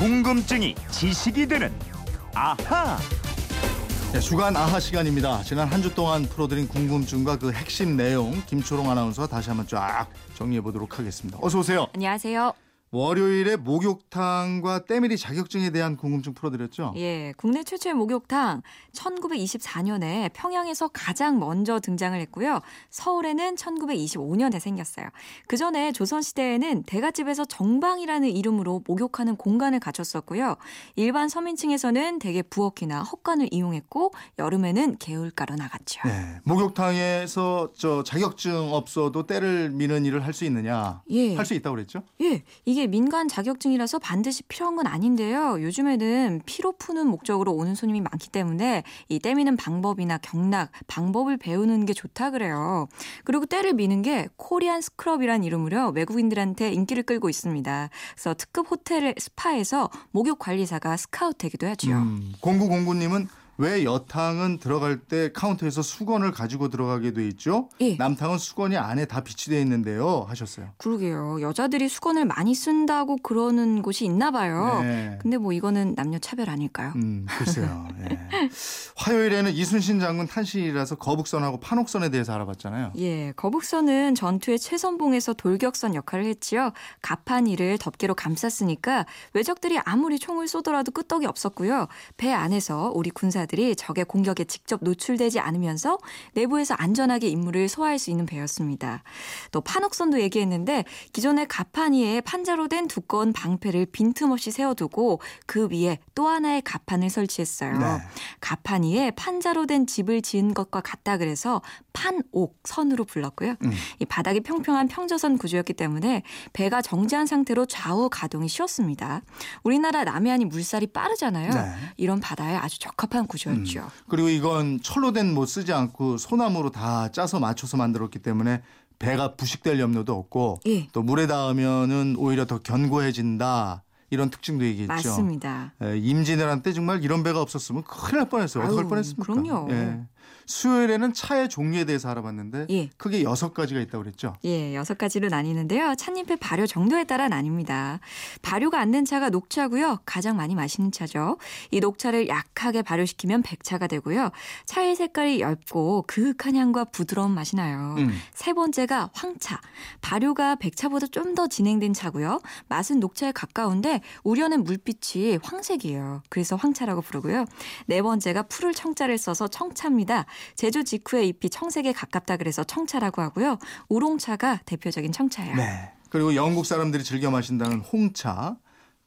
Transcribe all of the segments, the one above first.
궁금증이 지식이 되는 아하. 네, 주간 아하 시간입니다. 지난 한 주 동안 풀어드린 궁금증과 그 핵심 내용 김초롱 아나운서가 다시 한번 쫙 정리해 보도록 하겠습니다. 어서 오세요. 안녕하세요. 월요일에 목욕탕과 때밀이 자격증에 대한 궁금증 풀어드렸죠? 예, 국내 최초의 목욕탕 1924년에 평양에서 가장 먼저 등장을 했고요. 서울에는 1925년에 생겼어요. 그 전에 조선시대에는 대갓집에서 정방이라는 이름으로 목욕하는 공간을 갖췄었고요. 일반 서민층에서는 대개 부엌이나 헛간을 이용했고 여름에는 개울가로 나갔죠. 네, 목욕탕에서 저 자격증 없어도 때를 미는 일을 할 수 있느냐? 예. 할 수 있다고 그랬죠? 예, 이게 민간 자격증이라서 반드시 필요한 건 아닌데요. 요즘에는 피로 푸는 목적으로 오는 손님이 많기 때문에 이 때미는 방법이나 경락, 방법을 배우는 게 좋다 그래요. 그리고 때를 미는 게 Korean scrub이란 이름으로 외국인들한테 인기를 끌고 있습니다. 그래서 특급 호텔 스파에서 목욕 관리사가 스카우트되기도 하죠. 음, 공구공구님은 왜 여탕은 들어갈 때 카운터에서 수건을 가지고 들어가게 돼 있죠? 예. 남탕은 수건이 안에 다 비치되어 있는데요. 하셨어요. 그러게요. 여자들이 수건을 많이 쓴다고 그러는 곳이 있나 봐요. 네. 근데 뭐 이거는 남녀 차별 아닐까요? 음, 글쎄요. 예. 화요일에는 이순신 장군 탄신이라서 거북선하고 판옥선에 대해서 알아봤잖아요. 예, 거북선은 전투의 최선봉에서 돌격선 역할을 했지요. 가판이를 덮개로 감쌌으니까 외적들이 아무리 총을 쏘더라도 끄떡이 없었고요. 배 안에서 우리 군사 들이 적의 공격에 직접 노출되지 않으면서 내부에서 안전하게 임무를 소화할 수 있는 배였습니다. 또 판옥선도 얘기했는데 기존의 가판이에 판자로 된 두꺼운 방패를 빈틈없이 세워두고 그 위에 또 하나의 가판을 설치했어요. 네. 가판이에 판자로 된 집을 지은 것과 같다 그래서 판옥선으로 불렀고요. 음. 이 바닥이 평평한 평저선 구조였기 때문에 배가 정지한 상태로 좌우 가동이 쉬웠습니다. 우리나라 남해안이 물살이 빠르잖아요. 네. 이런 바다에 아주 적합한 구조 였죠. 그리고 이건 철로 된뭐 쓰지 않고 소나무로 다 짜서 맞춰서 만들었기 때문에 배가 부식될 염려도 없고 예. 또 물에 닿으면은 오히려 더 견고해진다. 이런 특징도 얘기했죠. 맞습니다. 예, 임진왜란 때 정말 이런 배가 없었으면 큰일 날 뻔했어요. 어떡할 뻔했습니까? 그럼요. 예. 수요일에는 차의 종류에 대해서 알아봤는데 예. 크게 여섯 가지가 있다고 그랬죠. 예, 여섯 가지로 나뉘는데요. 찻잎의 발효 정도에 따라 나뉩니다. 발효가 안 된 차가 녹차고요. 가장 많이 마시는 차죠. 이 녹차를 약하게 발효시키면 백차가 되고요. 차의 색깔이 엷고 그윽한 향과 부드러운 맛이 나요. 음. 세 번째가 황차. 발효가 백차보다 좀 더 진행된 차고요. 맛은 녹차에 가까운데 우려낸 물빛이 황색이에요. 그래서 황차라고 부르고요. 네 번째가 풀을 청자를 써서 청차입니다. 제주 직후의 잎이 청색에 가깝다 그래서 청차라고 하고요. 우롱차가 대표적인 청차예요. 네. 그리고 영국 사람들이 즐겨 마신다는 홍차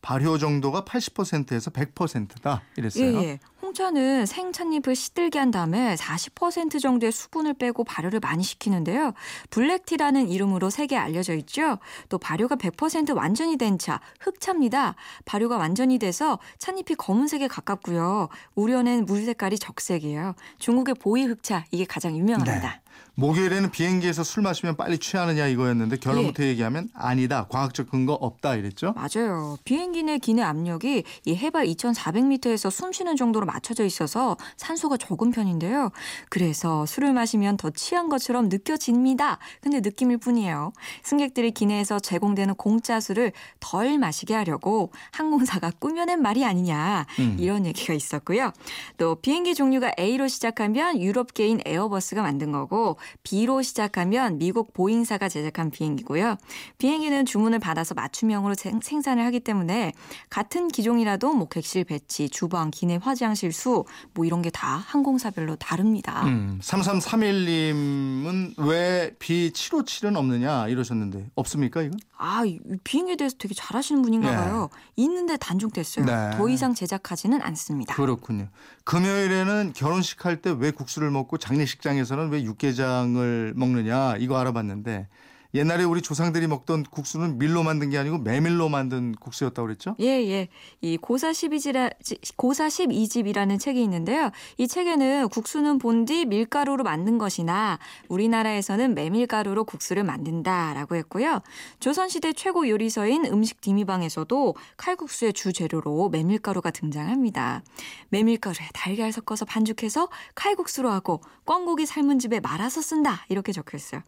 발효 정도가 80%에서 100%다 이랬어요. 예, 예. 홍차는 생찻잎을 시들게 한 다음에 40% 정도의 수분을 빼고 발효를 많이 시키는데요. 블랙티라는 이름으로 세계에 알려져 있죠. 또 발효가 100% 완전히 된 차, 흑차입니다. 발효가 완전히 돼서 찻잎이 검은색에 가깝고요. 우려낸 물 색깔이 적색이에요. 중국의 보이 흑차, 이게 가장 유명합니다. 네. 목요일에는 비행기에서 술 마시면 빨리 취하느냐 이거였는데 결론부터 얘기하면 아니다. 과학적 근거 없다 이랬죠. 맞아요. 비행기 내 기내 압력이 이 해발 2,400m에서 숨 쉬는 정도로 맞춰져 있어서 산소가 적은 편인데요. 그래서 술을 마시면 더 취한 것처럼 느껴집니다. 근데 느낌일 뿐이에요. 승객들이 기내에서 제공되는 공짜 술을 덜 마시게 하려고 항공사가 꾸며낸 말이 아니냐. 음. 이런 얘기가 있었고요. 또 비행기 종류가 A로 시작하면 유럽계인 에어버스가 만든 거고 B로 시작하면 미국 보잉사가 제작한 비행기고요. 비행기는 주문을 받아서 맞춤형으로 생, 생산을 하기 때문에 같은 기종이라도 뭐 객실 배치, 주방, 기내 화장실 수 뭐 이런 게 다 항공사별로 다릅니다. 음, 3331님은 왜 B757은 없느냐 이러셨는데 없습니까 이건? 아, 이 비행기에 대해서 되게 잘하시는 분인가 네. 봐요. 있는데 단종됐어요. 네. 더 이상 제작하지는 않습니다. 그렇군요. 금요일에는 결혼식 할 때 왜 국수를 먹고 장례식장에서는 왜 육개 장을 먹느냐 이거 알아봤는데 옛날에 우리 조상들이 먹던 국수는 밀로 만든 게 아니고 메밀로 만든 국수였다고 그랬죠? 예, 예. 이 고사 12지라, 고사 12집이라는 책이 있는데요. 이 책에는 국수는 본디 밀가루로 만든 것이나 우리나라에서는 메밀가루로 국수를 만든다라고 했고요. 조선 시대 최고 요리서인 음식 디미방에서도 칼국수의 주 재료로 메밀가루가 등장합니다. 메밀가루에 달걀 섞어서 반죽해서 칼국수로 하고 꿩고기 삶은 집에 말아서 쓴다. 이렇게 적혀 있어요.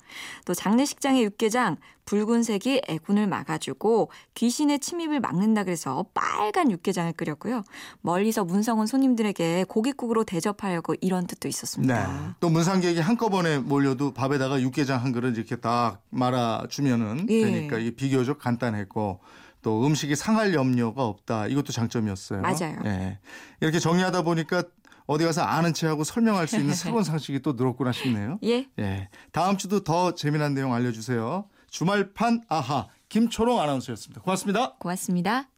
또 장례식장의 육개장 붉은색이 애군을 막아주고 귀신의 침입을 막는다 그래서 빨간 육개장을 끓였고요. 멀리서 문성은 손님들에게 고깃국으로 대접하려고 이런 뜻도 네. 있었습니다. 또 문상객이 한꺼번에 몰려도 밥에다가 육개장 한 그릇 이렇게 딱 말아주면은 예. 되니까 이게 비교적 간단했고 또 음식이 상할 염려가 없다. 이것도 장점이었어요. 맞아요. 예. 이렇게 정리하다 보니까 어디 가서 아는 체하고 설명할 수 있는 새로운 상식이 또 늘었구나 싶네요. 예. 예. 다음 주도 더 재미난 내용 알려주세요. 주말판 아하 김초롱 아나운서였습니다. 고맙습니다. 고맙습니다.